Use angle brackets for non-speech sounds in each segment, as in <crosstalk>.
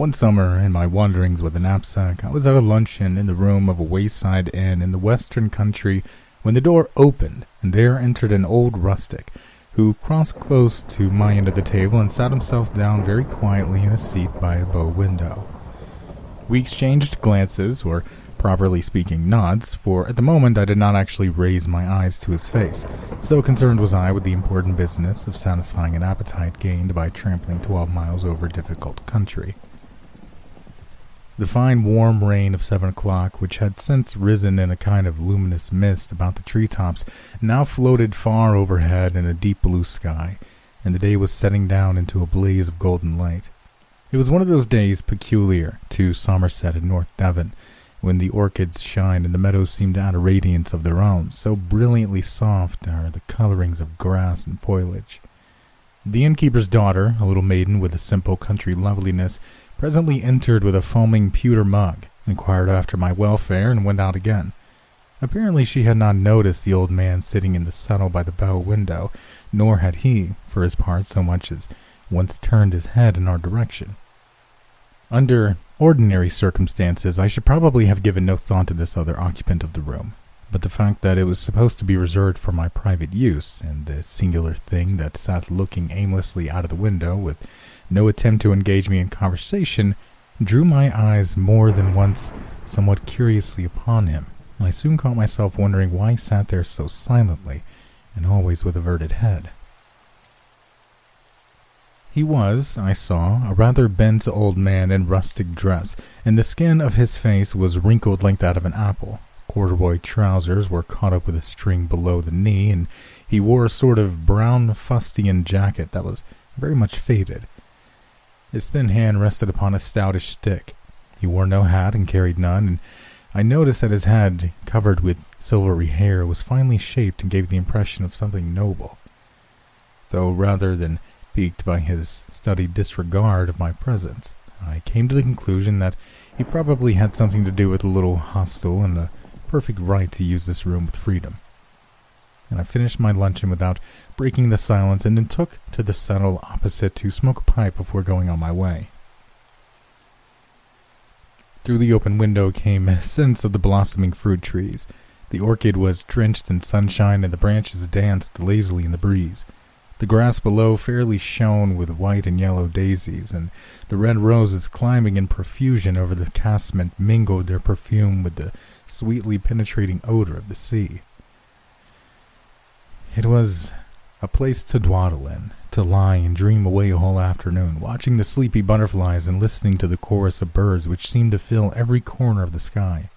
One summer, in my wanderings with a knapsack, I was at a luncheon in the room of a wayside inn in the western country when the door opened, and there entered an old rustic, who crossed close to my end of the table and sat himself down very quietly in a seat by a bow window. We exchanged glances, or properly speaking, nods, for at the moment I did not actually raise my eyes to his face, so concerned was I with the important business of satisfying an appetite gained by trampling twelve miles over difficult country. The fine warm rain of seven o'clock, which had since risen in a kind of luminous mist about the tree tops, now floated far overhead in a deep blue sky, and the day was setting down into a blaze of golden light. It was one of those days peculiar to Somerset and North Devon, when the orchids shine and the meadows seem to add a radiance of their own, so brilliantly soft are the colorings of grass and foliage. The innkeeper's daughter, a little maiden with a simple country loveliness, presently entered with a foaming pewter mug, inquired after my welfare, and went out again. Apparently she had not noticed the old man sitting in the settle by the bow window, nor had he, for his part, so much as once turned his head in our direction. Under ordinary circumstances, I should probably have given no thought to this other occupant of the room, but the fact that it was supposed to be reserved for my private use, and the singular thing that sat looking aimlessly out of the window with no attempt to engage me in conversation, drew my eyes more than once somewhat curiously upon him, and I soon caught myself wondering why he sat there so silently and always with averted head. He was, I saw, a rather bent old man in rustic dress, and the skin of his face was wrinkled like that of an apple. Corduroy trousers were caught up with a string below the knee, and he wore a sort of brown fustian jacket that was very much faded. His thin hand rested upon a stoutish stick. He wore no hat and carried none, and I noticed that his head, covered with silvery hair, was finely shaped and gave the impression of something noble. Though rather than piqued by his studied disregard of my presence, I came to the conclusion that he probably had something to do with the little hostel and a perfect right to use this room with freedom. And I finished my luncheon without breaking the silence, and then took to the settle opposite to smoke a pipe before going on my way. Through the open window came scents of the blossoming fruit trees. The orchid was drenched in sunshine, and the branches danced lazily in the breeze. The grass below fairly shone with white and yellow daisies, and the red roses climbing in profusion over the casement mingled their perfume with the sweetly penetrating odor of the sea. It was a place to dawdle in, to lie and dream away a whole afternoon, watching the sleepy butterflies and listening to the chorus of birds which seemed to fill every corner of the sky.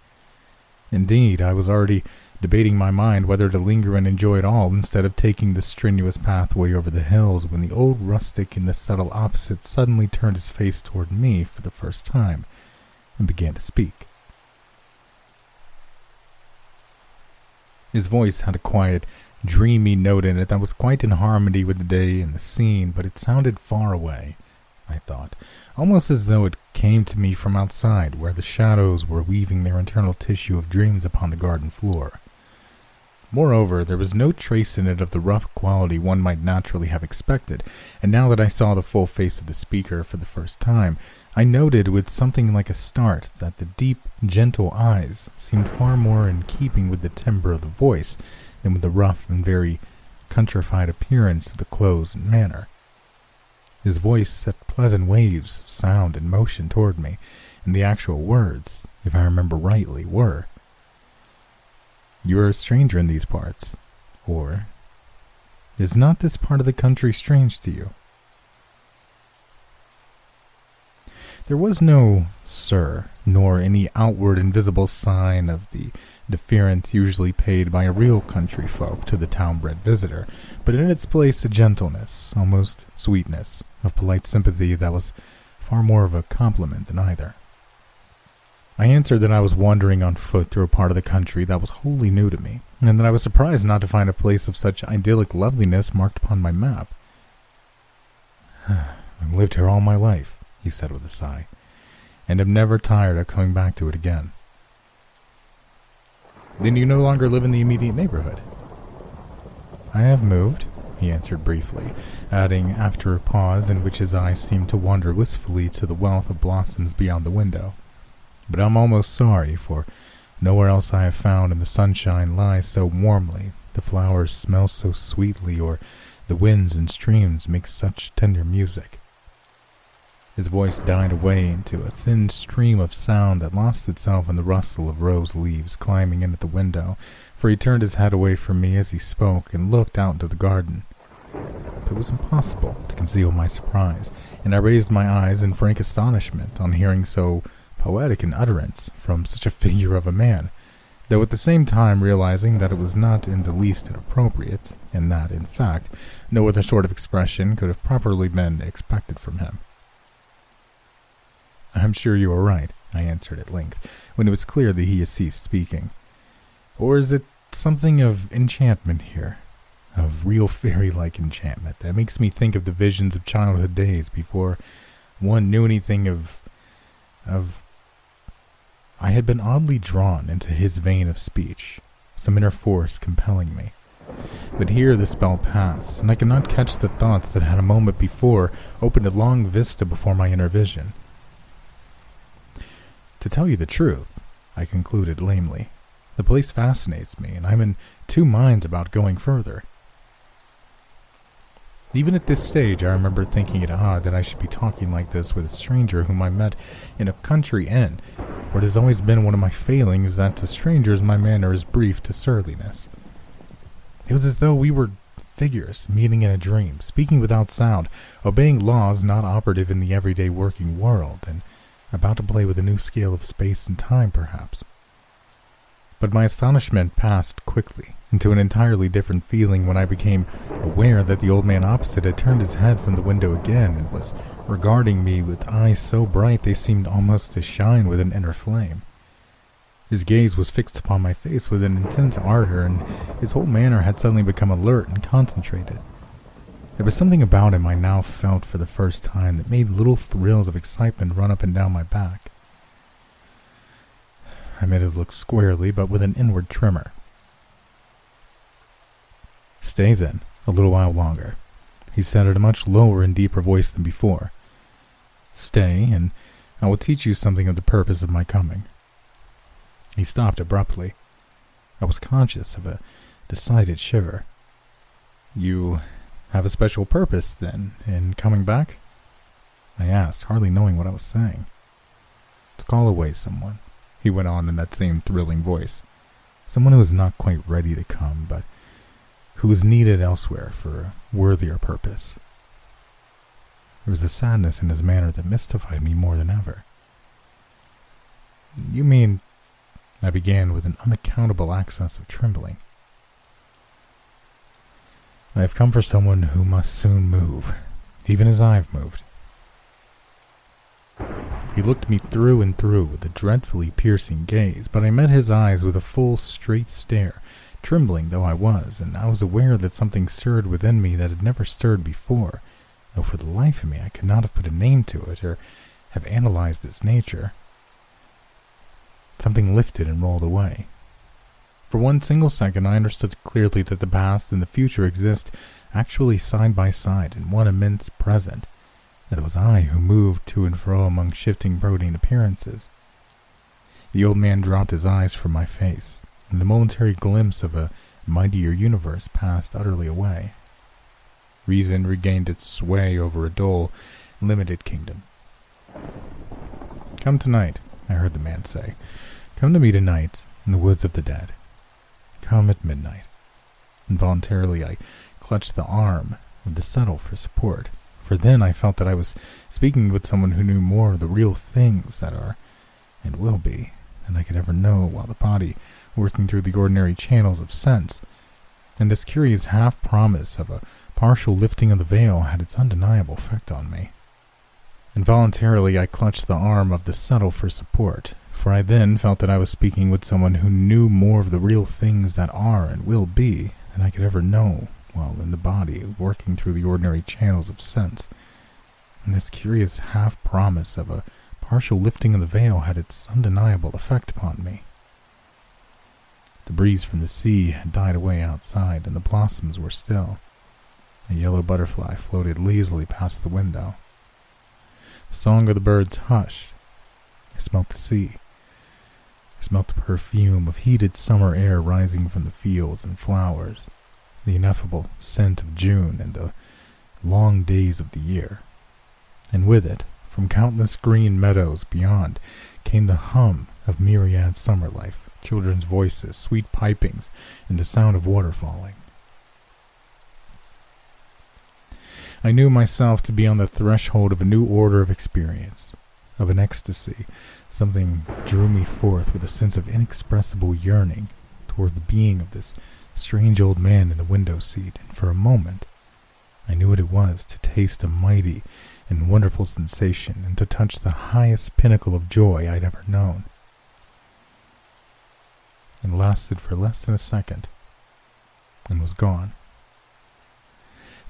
Indeed, I was already debating my mind whether to linger and enjoy it all instead of taking the strenuous pathway over the hills when the old rustic in the settle opposite suddenly turned his face toward me for the first time and began to speak. His voice had a quiet, dreamy note in it that was quite in harmony with the day and the scene, but it sounded far away, I thought, almost as though it came to me from outside, where the shadows were weaving their internal tissue of dreams upon the garden floor. Moreover, there was no trace in it of the rough quality one might naturally have expected, and now that I saw the full face of the speaker for the first time, I noted with something like a start that the deep, gentle eyes seemed far more in keeping with the timbre of the voice than with the rough and very countrified appearance of the clothes and manner. His voice set pleasant waves of sound and motion toward me, and the actual words, if I remember rightly, were You are a stranger in these parts, or Is not this part of the country strange to you? There was no sir, nor any outward and visible sign of the deference usually paid by a real country folk to the town-bred visitor, but in its place a gentleness, almost sweetness, of polite sympathy that was far more of a compliment than either. I answered that I was wandering on foot through a part of the country that was wholly new to me, and that I was surprised not to find a place of such idyllic loveliness marked upon my map. <sighs> I've lived here all my life, he said with a sigh, and am never tired of coming back to it again. Then you no longer live in the immediate neighborhood. I have moved, he answered briefly, adding after a pause in which his eyes seemed to wander wistfully to the wealth of blossoms beyond the window. But I'm almost sorry, for nowhere else I have found in the sunshine lies so warmly, the flowers smell so sweetly, or the winds and streams make such tender music. His voice died away into a thin stream of sound that lost itself in the rustle of rose leaves climbing in at the window, for he turned his head away from me as he spoke and looked out into the garden. It was impossible to conceal my surprise, and I raised my eyes in frank astonishment on hearing so poetic an utterance from such a figure of a man, though at the same time realizing that it was not in the least inappropriate, and that, in fact, no other sort of expression could have properly been expected from him. I'm sure you are right, I answered at length, when it was clear that he had ceased speaking. Or is it something of enchantment here? Of real fairy like enchantment that makes me think of the visions of childhood days before one knew anything of. of. I had been oddly drawn into his vein of speech, some inner force compelling me. But here the spell passed, and I could not catch the thoughts that had a moment before opened a long vista before my inner vision. To tell you the truth, I concluded lamely, the place fascinates me, and I'm in two minds about going further. Even at this stage, I remember thinking it odd that I should be talking like this with a stranger whom I met in a country inn, it has always been one of my failings that to strangers my manner is brief to surliness. It was as though we were figures meeting in a dream, speaking without sound, obeying laws not operative in the everyday working world, and about to play with a new scale of space and time, perhaps. But my astonishment passed quickly into an entirely different feeling when I became aware that the old man opposite had turned his head from the window again and was regarding me with eyes so bright they seemed almost to shine with an inner flame. His gaze was fixed upon my face with an intense ardor, and his whole manner had suddenly become alert and concentrated. There was something about him I now felt for the first time that made little thrills of excitement run up and down my back. I met his look squarely, but with an inward tremor. Stay then, a little while longer, he said in a much lower and deeper voice than before. Stay, and I will teach you something of the purpose of my coming. He stopped abruptly. I was conscious of a decided shiver. You have a special purpose, then, in coming back? I asked, hardly knowing what I was saying. To call away someone, he went on in that same thrilling voice. Someone who was not quite ready to come, but who was needed elsewhere for a worthier purpose. There was a sadness in his manner that mystified me more than ever. You mean, I began with an unaccountable access of trembling. I have come for someone who must soon move, even as I've moved. He looked me through and through with a dreadfully piercing gaze, but I met his eyes with a full, straight stare, trembling though I was, and I was aware that something stirred within me that had never stirred before, though for the life of me I could not have put a name to it or have analyzed its nature. Something lifted and rolled away, for one single second, I understood clearly that the past and the future exist actually side by side in one immense present, that it was I who moved to and fro among shifting protean appearances. The old man dropped his eyes from my face, and the momentary glimpse of a mightier universe passed utterly away. Reason regained its sway over a dull, limited kingdom. Come tonight, I heard the man say. Come to me tonight in the woods of the dead. Come at midnight. Involuntarily, I clutched the arm of the settle for support, for then I felt that I was speaking with someone who knew more of the real things that are and will be than I could ever know while the body working through the ordinary channels of sense. And this curious half promise of a partial lifting of the veil had its undeniable effect on me. Involuntarily, I clutched the arm of the settle for support, for I then felt that I was speaking with someone who knew more of the real things that are and will be than I could ever know while in the body, working through the ordinary channels of sense. And this curious half promise of a partial lifting of the veil had its undeniable effect upon me. The breeze from the sea had died away outside, and the blossoms were still. A yellow butterfly floated lazily past the window. The song of the birds hushed. I smelt the sea. Smelt the perfume of heated summer air rising from the fields and flowers, the ineffable scent of June and the long days of the year. And with it, from countless green meadows beyond, came the hum of myriad summer life, children's voices, sweet pipings, and the sound of water falling. I knew myself to be on the threshold of a new order of experience, of an ecstasy. Something drew me forth with a sense of inexpressible yearning toward the being of this strange old man in the window seat, and for a moment I knew what it was to taste a mighty and wonderful sensation and to touch the highest pinnacle of joy I'd ever known. It lasted for less than a second and was gone.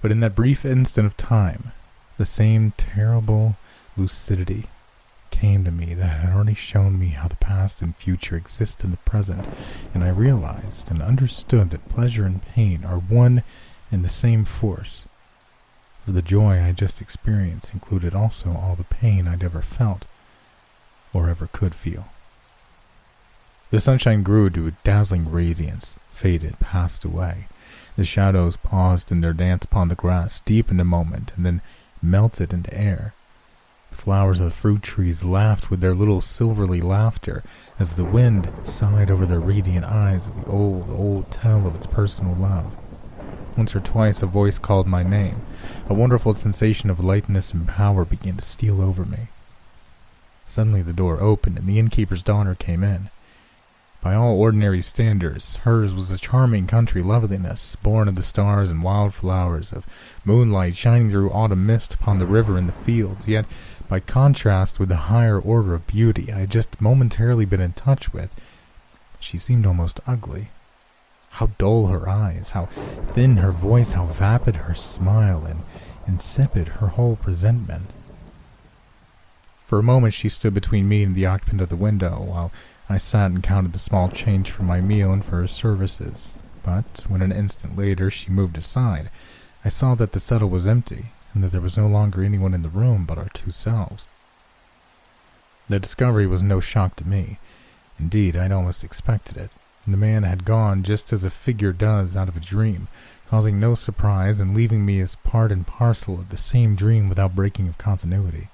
But in that brief instant of time, the same terrible lucidity came to me that had already shown me how the past and future exist in the present, and I realized and understood that pleasure and pain are one and the same force. For the joy I just experienced included also all the pain I'd ever felt or ever could feel. The sunshine grew to a dazzling radiance, faded, passed away, the shadows paused in their dance upon the grass, deepened a moment, and then melted into air. The flowers of the fruit trees laughed with their little silvery laughter as the wind sighed over their radiant eyes of the old, old tale of its personal love. Once or twice a voice called my name. A wonderful sensation of lightness and power began to steal over me. Suddenly the door opened and the innkeeper's daughter came in. By all ordinary standards, hers was a charming country loveliness, born of the stars and wild flowers, of moonlight shining through autumn mist upon the river and the fields, yet, by contrast with the higher order of beauty I had just momentarily been in touch with, she seemed almost ugly. How dull her eyes, how thin her voice, how vapid her smile, and insipid her whole presentment. For a moment she stood between me and the occupant of the window, while I sat and counted the small change for my meal and for her services, but when an instant later she moved aside, I saw that the settle was empty and that there was no longer anyone in the room but our two selves. The discovery was no shock to me. Indeed, I'd almost expected it. The man had gone just as a figure does out of a dream, causing no surprise and leaving me as part and parcel of the same dream without breaking of continuity.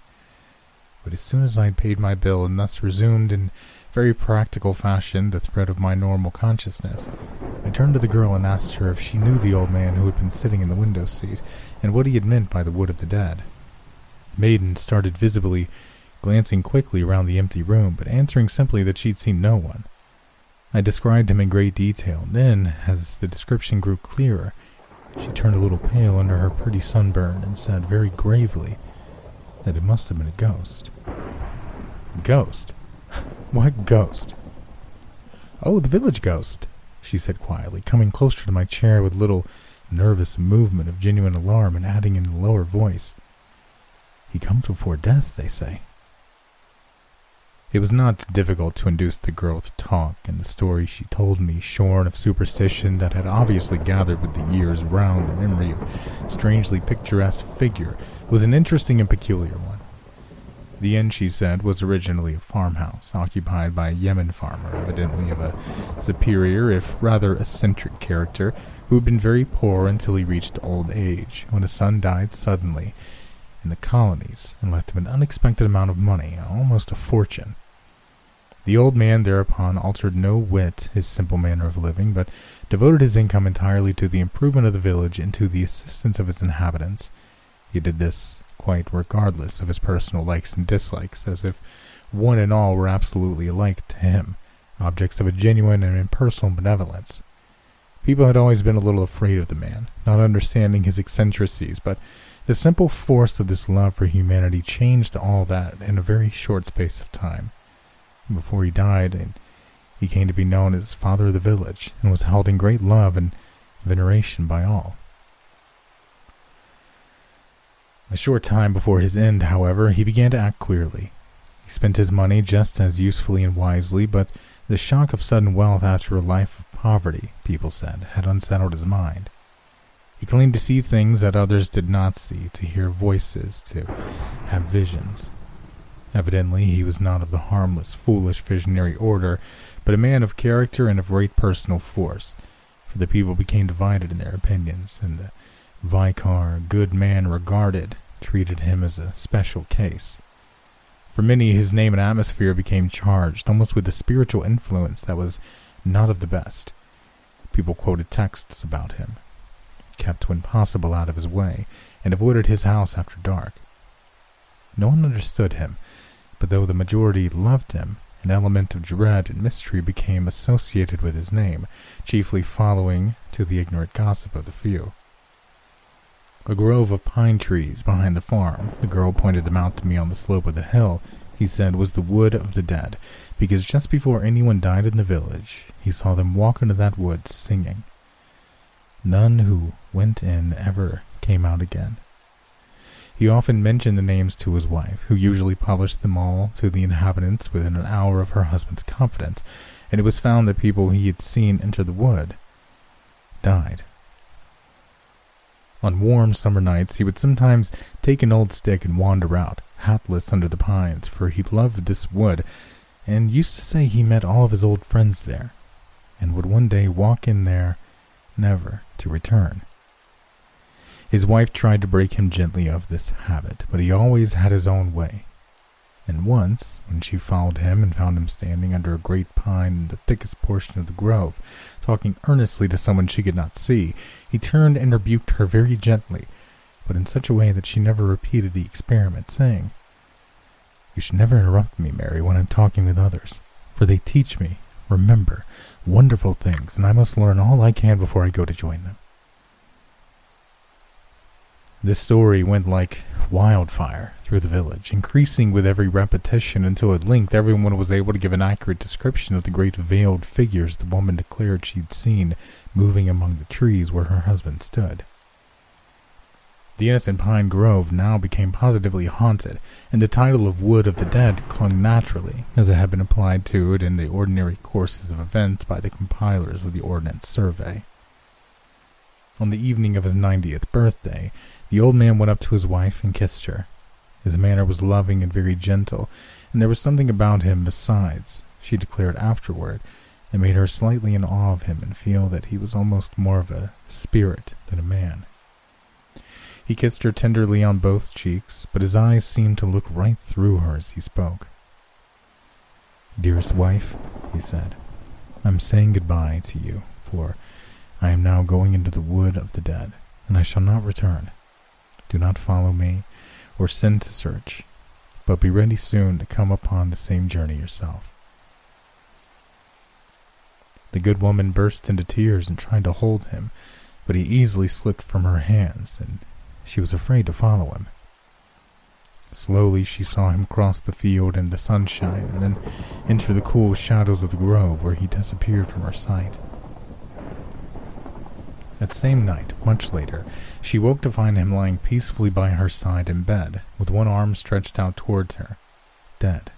But as soon as I had paid my bill and thus resumed in very practical fashion the thread of my normal consciousness. I turned to the girl and asked her if she knew the old man who had been sitting in the window seat, and what he had meant by the wood of the dead. The maiden started visibly, glancing quickly around the empty room, but answering simply that she'd seen no one. I described him in great detail, and then, as the description grew clearer, she turned a little pale under her pretty sunburn and said very gravely that it must have been a ghost. Ghost? <laughs> What ghost? Oh, the village ghost, she said quietly, coming closer to my chair with little nervous movement of genuine alarm and adding in a lower voice. He comes before death, they say. It was not difficult to induce the girl to talk, and the story she told me, shorn of superstition that had obviously gathered with the years round the memory of strangely picturesque figure, was an interesting and peculiar one. The inn, she said, was originally a farmhouse occupied by a yeoman farmer, evidently of a superior, if rather eccentric character, who had been very poor until he reached old age, when his son died suddenly in the colonies and left him an unexpected amount of money, almost a fortune. The old man thereupon altered no whit his simple manner of living, but devoted his income entirely to the improvement of the village and to the assistance of its inhabitants. He did this quite regardless of his personal likes and dislikes, as if one and all were absolutely alike to him, objects of a genuine and impersonal benevolence. People had always been a little afraid of the man, not understanding his eccentricities, but the simple force of this love for humanity changed all that in a very short space of time. Before he died, he came to be known as Father of the Village, and was held in great love and veneration by all. A short time before his end, however, he began to act queerly. He spent his money just as usefully and wisely, but the shock of sudden wealth after a life of poverty, people said, had unsettled his mind. He claimed to see things that others did not see, to hear voices, to have visions. Evidently, he was not of the harmless, foolish, visionary order, but a man of character and of great personal force, for the people became divided in their opinions, and the Vicar, good man regarded, treated him as a special case. For many, his name and atmosphere became charged, almost with a spiritual influence that was not of the best. People quoted texts about him, kept when possible out of his way, and avoided his house after dark. No one understood him, but though the majority loved him, an element of dread and mystery became associated with his name, chiefly following to the ignorant gossip of the few. A grove of pine trees behind the farm, the girl pointed them out to me on the slope of the hill, he said was the wood of the dead, because just before anyone died in the village, he saw them walk into that wood singing. None who went in ever came out again. He often mentioned the names to his wife, who usually published them all to the inhabitants within an hour of her husband's confidence, and it was found that people he had seen enter the wood died. On warm summer nights, he would sometimes take an old stick and wander out, hatless under the pines, for he loved this wood, and used to say he met all of his old friends there, and would one day walk in there, never to return. His wife tried to break him gently of this habit, but he always had his own way. And once, when she followed him and found him standing under a great pine in the thickest portion of the grove, talking earnestly to someone she could not see, he turned and rebuked her very gently, but in such a way that she never repeated the experiment, saying, You should never interrupt me, Mary, when I'm talking with others, for they teach me, remember, wonderful things, and I must learn all I can before I go to join them. This story went like wildfire through the village, increasing with every repetition until at length everyone was able to give an accurate description of the great veiled figures the woman declared she'd seen moving among the trees where her husband stood. The innocent pine grove now became positively haunted, and the title of Wood of the Dead clung naturally, as it had been applied to it in the ordinary courses of events by the compilers of the Ordnance Survey. On the evening of his ninetieth birthday, the old man went up to his wife and kissed her. His manner was loving and very gentle, and there was something about him besides, she declared afterward, that made her slightly in awe of him and feel that he was almost more of a spirit than a man. He kissed her tenderly on both cheeks, but his eyes seemed to look right through her as he spoke. Dearest wife, he said, I'm saying goodbye to you, for I am now going into the wood of the dead, and I shall not return. Do not follow me, or send to search, but be ready soon to come upon the same journey yourself. The good woman burst into tears and tried to hold him, but he easily slipped from her hands, and she was afraid to follow him. Slowly she saw him cross the field in the sunshine and then enter the cool shadows of the grove where he disappeared from her sight. That same night, much later, she woke to find him lying peacefully by her side in bed, with one arm stretched out towards her, dead.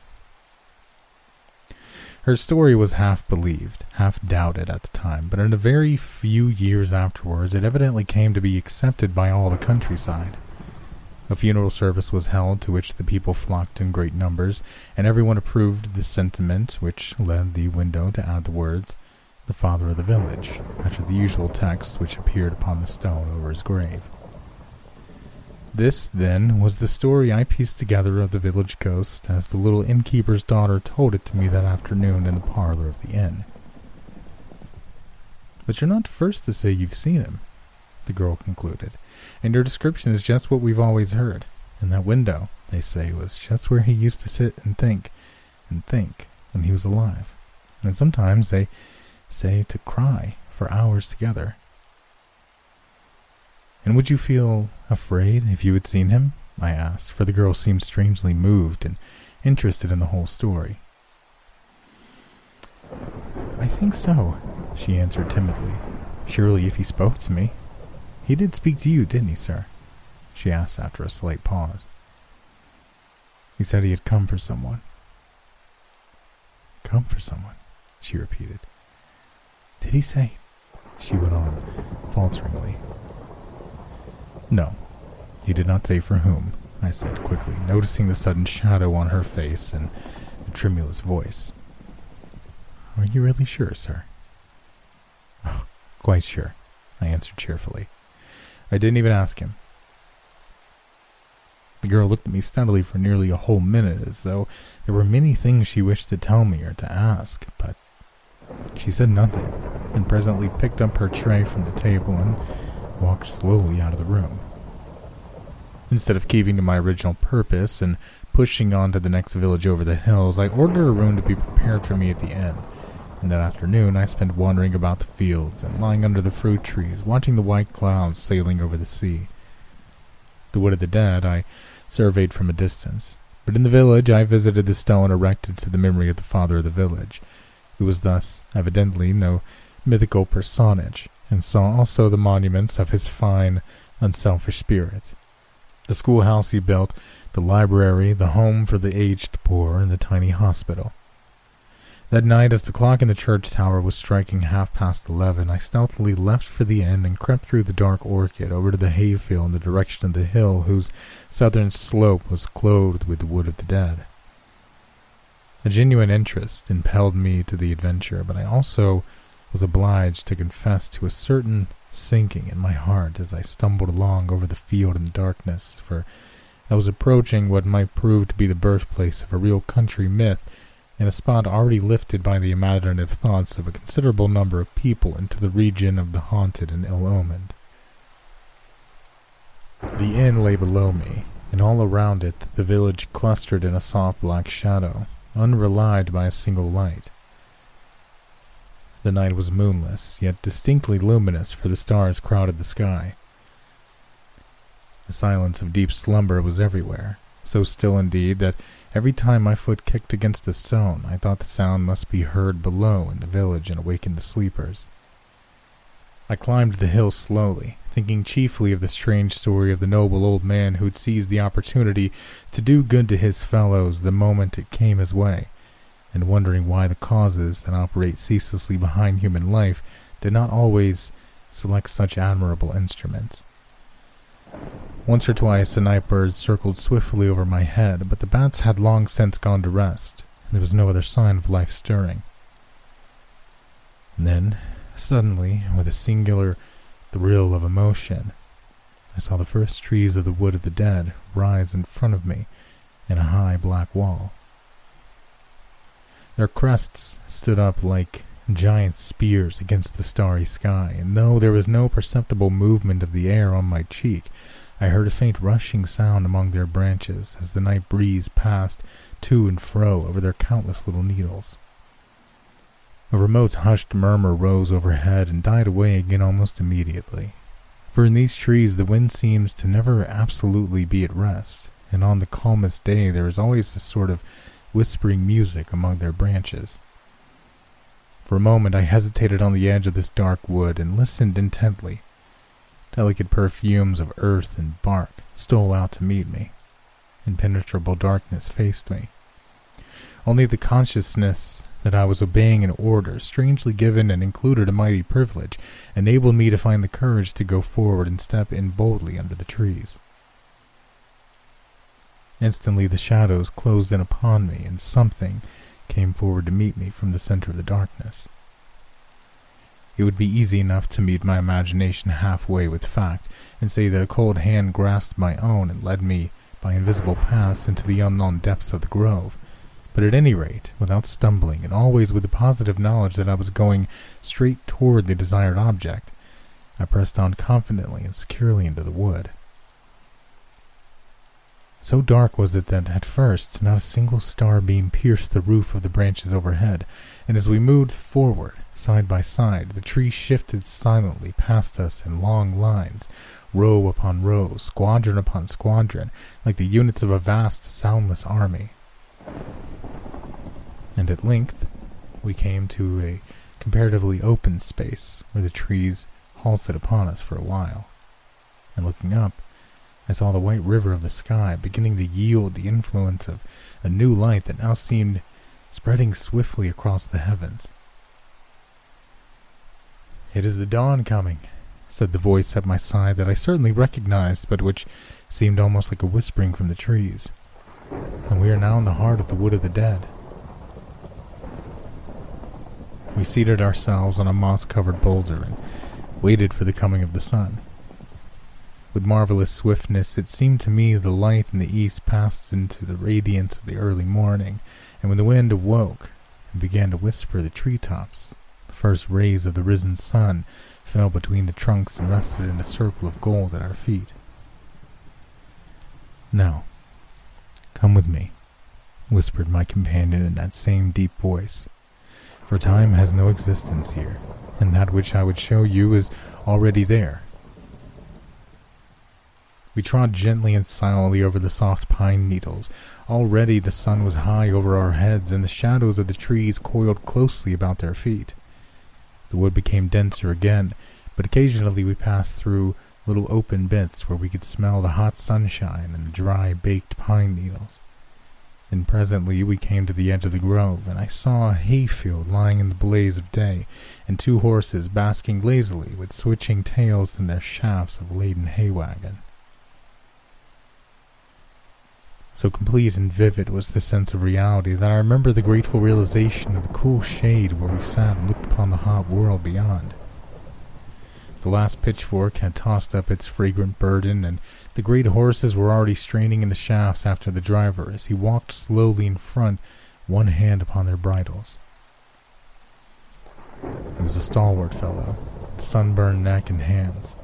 Her story was half believed, half doubted at the time, but in a very few years afterwards it evidently came to be accepted by all the countryside. A funeral service was held to which the people flocked in great numbers, and everyone approved the sentiment which led the widow to add the words, the father of the village, after the usual text which appeared upon the stone over his grave. This, then, was the story I pieced together of the village ghost as the little innkeeper's daughter told it to me that afternoon in the parlor of the inn. But you're not first to say you've seen him, the girl concluded, and your description is just what we've always heard. And that window, they say, was just where he used to sit and think and think when he was alive. And sometimes they say to cry for hours together. And would you feel afraid if you had seen him? I asked, for the girl seemed strangely moved and interested in the whole story. I think so, she answered timidly. Surely if he spoke to me. He did speak to you, didn't he, sir? She asked after a slight pause. He said he had come for someone. Come for someone, she repeated. Did he say? She went on, falteringly. No, he did not say for whom, I said quickly, noticing the sudden shadow on her face and the tremulous voice. Are you really sure, sir? Oh, quite sure, I answered cheerfully. I didn't even ask him. The girl looked at me steadily for nearly a whole minute, as though there were many things she wished to tell me or to ask, but she said nothing, and presently picked up her tray from the table and walked slowly out of the room. Instead of keeping to my original purpose and pushing on to the next village over the hills, I ordered a room to be prepared for me at the inn. And that afternoon I spent wandering about the fields and lying under the fruit trees, watching the white clouds sailing over the sea. The Wood of the Dead I surveyed from a distance, but in the village I visited the stone erected to the memory of the father of the village, who was thus evidently no mythical personage, and saw also the monuments of his fine, unselfish spirit. The schoolhouse he built, the library, the home for the aged poor, and the tiny hospital. That night, as the clock in the church tower was striking half past eleven, I stealthily left for the inn and crept through the dark orchard over to the hayfield in the direction of the hill whose southern slope was clothed with the wood of the dead. A genuine interest impelled me to the adventure, but I also was obliged to confess to a certain sinking in my heart as I stumbled along over the field in the darkness, for I was approaching what might prove to be the birthplace of a real country myth in a spot already lifted by the imaginative thoughts of a considerable number of people into the region of the haunted and ill-omened. The inn lay below me, and all around it the village clustered in a soft black shadow, unrelied by a single light. The night was moonless, yet distinctly luminous, for the stars crowded the sky. The silence of deep slumber was everywhere, so still indeed that Every time my foot kicked against a stone, I thought the sound must be heard below in the village and awaken the sleepers. I climbed the hill slowly, thinking chiefly of the strange story of the noble old man who had seized the opportunity to do good to his fellows the moment it came his way, and wondering why the causes that operate ceaselessly behind human life did not always select such admirable instruments. Once or twice the night birds circled swiftly over my head, but the bats had long since gone to rest, and there was no other sign of life stirring. And then, suddenly, with a singular thrill of emotion, I saw the first trees of the Wood of the Dead rise in front of me in a high black wall. Their crests stood up like giant spears against the starry sky, and though there was no perceptible movement of the air on my cheek, I heard a faint rushing sound among their branches as the night breeze passed to and fro over their countless little needles. A remote hushed murmur rose overhead and died away again almost immediately. For in these trees the wind seems to never absolutely be at rest, and on the calmest day there is always a sort of whispering music among their branches. For a moment I hesitated on the edge of this dark wood and listened intently. Delicate perfumes of earth and bark stole out to meet me. Impenetrable darkness faced me. Only the consciousness that I was obeying an order, strangely given and included a mighty privilege, enabled me to find the courage to go forward and step in boldly under the trees. Instantly the shadows closed in upon me, and something came forward to meet me from the center of the darkness. It would be easy enough to meet my imagination halfway with fact and say that a cold hand grasped my own and led me by invisible paths into the unknown depths of the grove. But at any rate, without stumbling, and always with the positive knowledge that I was going straight toward the desired object, I pressed on confidently and securely into the wood. So dark was it that at first not a single star beam pierced the roof of the branches overhead, and as we moved forward, side by side, the trees shifted silently past us in long lines, row upon row, squadron upon squadron, like the units of a vast, soundless army. And at length, we came to a comparatively open space where the trees halted upon us for a while. And looking up, I saw the white river of the sky beginning to yield the influence of a new light that now seemed spreading swiftly across the heavens. It is the dawn coming, said the voice at my side that I certainly recognized, but which seemed almost like a whispering from the trees. And we are now in the heart of the Wood of the Dead. We seated ourselves on a moss covered boulder and waited for the coming of the sun. With marvelous swiftness, it seemed to me the light in the east passed into the radiance of the early morning, and when the wind awoke and began to whisper the tree tops, the first rays of the risen sun fell between the trunks and rested in a circle of gold at our feet. Now, come with me, whispered my companion in that same deep voice, for time has no existence here, and that which I would show you is already there. We trod gently and silently over the soft pine needles. Already the sun was high over our heads, and the shadows of the trees coiled closely about their feet. The wood became denser again, but occasionally we passed through little open bits where we could smell the hot sunshine and the dry, baked pine needles. Then presently we came to the edge of the grove, and I saw a hayfield lying in the blaze of day, and two horses basking lazily with switching tails in their shafts of laden hay wagon. So complete and vivid was the sense of reality that I remember the grateful realization of the cool shade where we sat and looked upon the hot world beyond. The last pitchfork had tossed up its fragrant burden, and the great horses were already straining in the shafts after the driver as he walked slowly in front, one hand upon their bridles. He was a stalwart fellow, with sunburned neck and hands.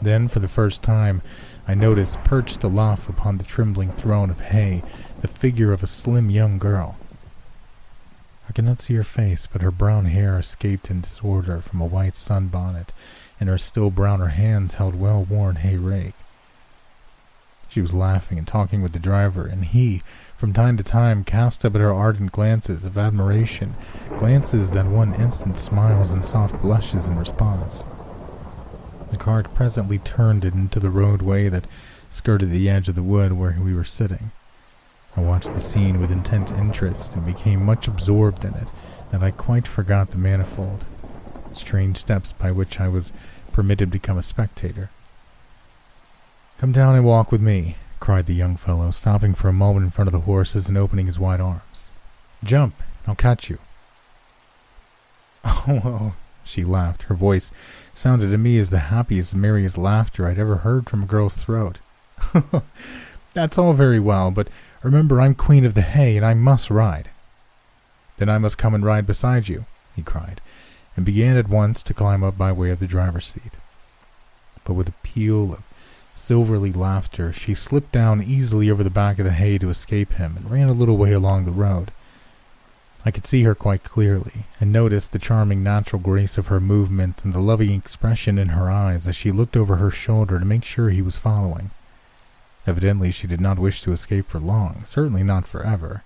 Then, for the first time, I noticed, perched aloft upon the trembling throne of hay, the figure of a slim young girl. I could not see her face, but her brown hair escaped in disorder from a white sunbonnet, and her still browner hands held well-worn hay rake. She was laughing and talking with the driver, and he, from time to time, cast up at her ardent glances of admiration, glances that won instant smiles and soft blushes in response. The cart presently turned into the roadway that skirted the edge of the wood where we were sitting. I watched the scene with intense interest and became much absorbed in it that I quite forgot the manifold, strange steps by which I was permitted to become a spectator. Come down and walk with me, cried the young fellow, stopping for a moment in front of the horses and opening his wide arms. Jump, I'll catch you. <laughs> Oh, well, she laughed. Her voice sounded to me as the happiest, merriest laughter I'd ever heard from a girl's throat. <laughs> That's all very well, but remember I'm queen of the hay and I must ride. Then I must come and ride beside you, he cried, and began at once to climb up by way of the driver's seat. But with a peal of silverly laughter, she slipped down easily over the back of the hay to escape him and ran a little way along the road. I could see her quite clearly, and noticed the charming natural grace of her movements and the loving expression in her eyes as she looked over her shoulder to make sure he was following. Evidently she did not wish to escape for long, certainly not forever.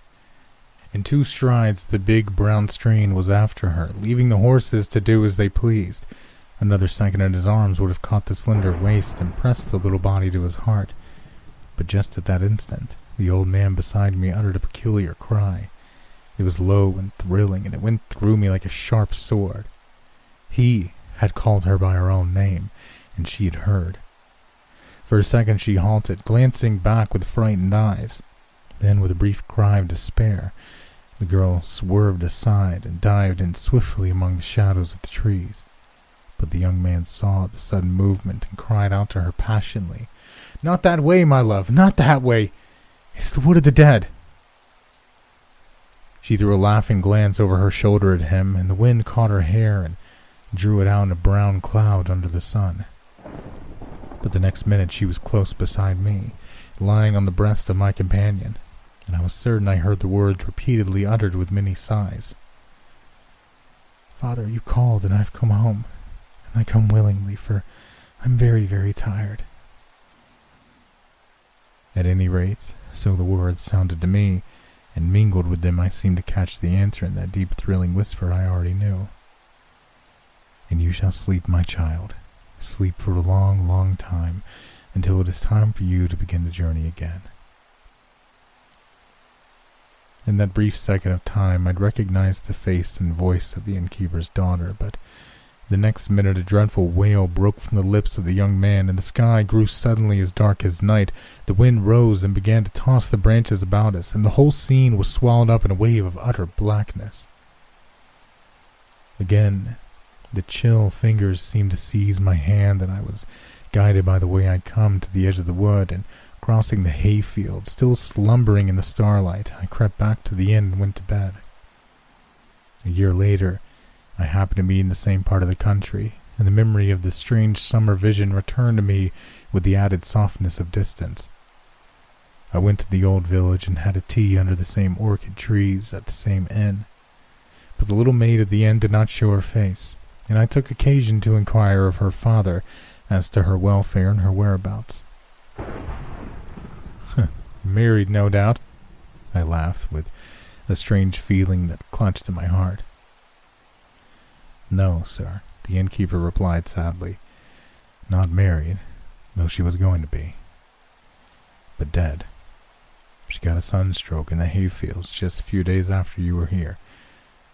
In two strides the big brown strain was after her, leaving the horses to do as they pleased. Another second and his arms would have caught the slender waist and pressed the little body to his heart. But just at that instant, the old man beside me uttered a peculiar cry. It was low and thrilling, and it went through me like a sharp sword. He had called her by her own name, and she had heard. For a second she halted, glancing back with frightened eyes. Then, with a brief cry of despair, the girl swerved aside and dived in swiftly among the shadows of the trees. But the young man saw the sudden movement and cried out to her passionately, Not that way, my love, not that way! It's the wood of the dead! She threw a laughing glance over her shoulder at him, and the wind caught her hair and drew it out in a brown cloud under the sun. But the next minute she was close beside me, lying on the breast of my companion, and I was certain I heard the words repeatedly uttered with many sighs. Father, you called, and I've come home, and I come willingly, for I'm very, very tired. At any rate, so the words sounded to me, and mingled with them I seemed to catch the answer in that deep thrilling whisper I already knew. And you shall sleep, my child, sleep for a long, long time, until it is time for you to begin the journey again. In that brief second of time, I'd recognized the face and voice of the innkeeper's daughter, but The next minute, a dreadful wail broke from the lips of the young man, and the sky grew suddenly as dark as night. The wind rose and began to toss the branches about us, and the whole scene was swallowed up in a wave of utter blackness. Again, the chill fingers seemed to seize my hand, and I was guided by the way I'd come to the edge of the wood, and crossing the hayfield, still slumbering in the starlight, I crept back to the inn and went to bed. A year later, I happened to be in the same part of the country, and the memory of the strange summer vision returned to me with the added softness of distance. I went to the old village and had a tea under the same orchid trees at the same inn. But the little maid at the inn did not show her face, and I took occasion to inquire of her father as to her welfare and her whereabouts. Married, no doubt, I laughed with a strange feeling that clutched at my heart. No, sir, the innkeeper replied sadly. Not married, though she was going to be. But dead. She got a sunstroke in the hayfields just a few days after you were here,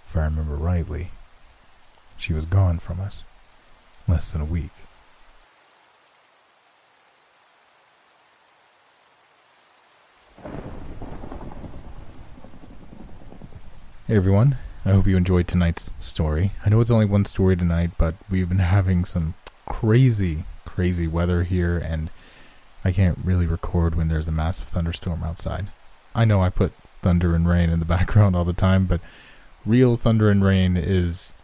if I remember rightly. She was gone from us. Less than a week. Hey everyone, I hope you enjoyed tonight's story. I know it's only one story tonight, but we've been having some crazy, crazy weather here, and I can't really record when there's a massive thunderstorm outside. I know I put thunder and rain in the <laughs> background all the time, but real thunder and rain is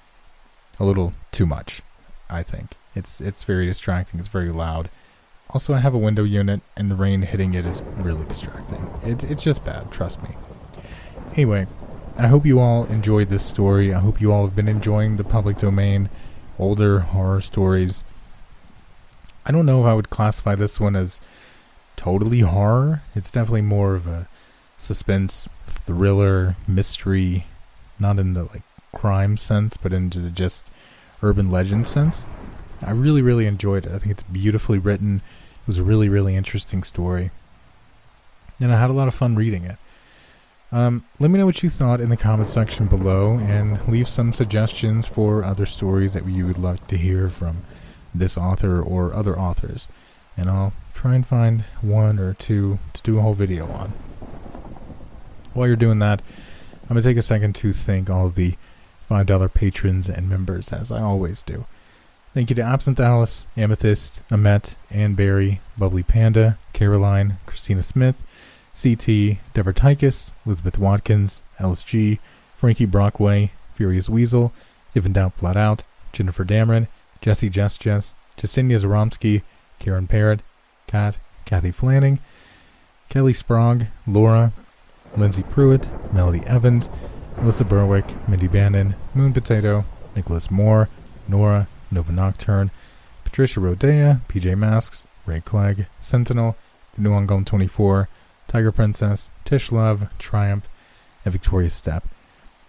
a little too much, I think. It's it's very distracting, it's very loud. Also, I have a window unit, and the rain hitting it is really distracting. It's, it's just bad, trust me. Anyway, I hope you all enjoyed this story. I hope you all have been enjoying the public domain, older horror stories. I don't know if I would classify this one as totally horror. It's definitely more of a suspense, thriller, mystery, not in the like crime sense, but into the just urban legend sense. I really, really enjoyed it. I think it's beautifully written. It was a really, really interesting story. And I had a lot of fun reading it. Um, let me know what you thought in the comment section below and leave some suggestions for other stories that you would like to hear from this author or other authors. And I'll try and find one or two to do a whole video on. While you're doing that, I'm going to take a second to thank all the $5 patrons and members, as I always do. Thank you to Absinthe Alice, Amethyst, Amet, Ann Barry, Bubbly Panda, Caroline, Christina Smith, CT, Deborah Tykus, Elizabeth Watkins, LSG, Frankie Brockway, Furious Weasel, If in Doubt Flat Out, Jennifer Dameron, Jesse Jess Jess, Justinia Zaromsky, Karen Parrott, Kat, Kathy Flanning, Kelly Sprague, Laura, Lindsay Pruitt, Melody Evans, Melissa Berwick, Mindy Bannon, Moon Potato, Nicholas Moore, Nora, Nova Nocturne, Patricia Rodea, PJ Masks, Ray Clegg, Sentinel, The New Ongone 24, Tiger Princess, Tish Love, Triumph, and Victoria Step.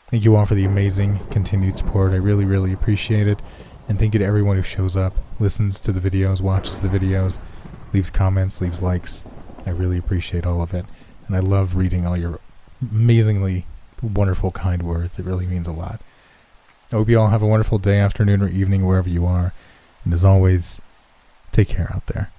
Thank you all for the amazing continued support. I really, really appreciate it. And thank you to everyone who shows up, listens to the videos, watches the videos, leaves comments, leaves likes. I really appreciate all of it. And I love reading all your amazingly wonderful, kind words. It really means a lot. I hope you all have a wonderful day, afternoon, or evening, wherever you are. And as always, take care out there.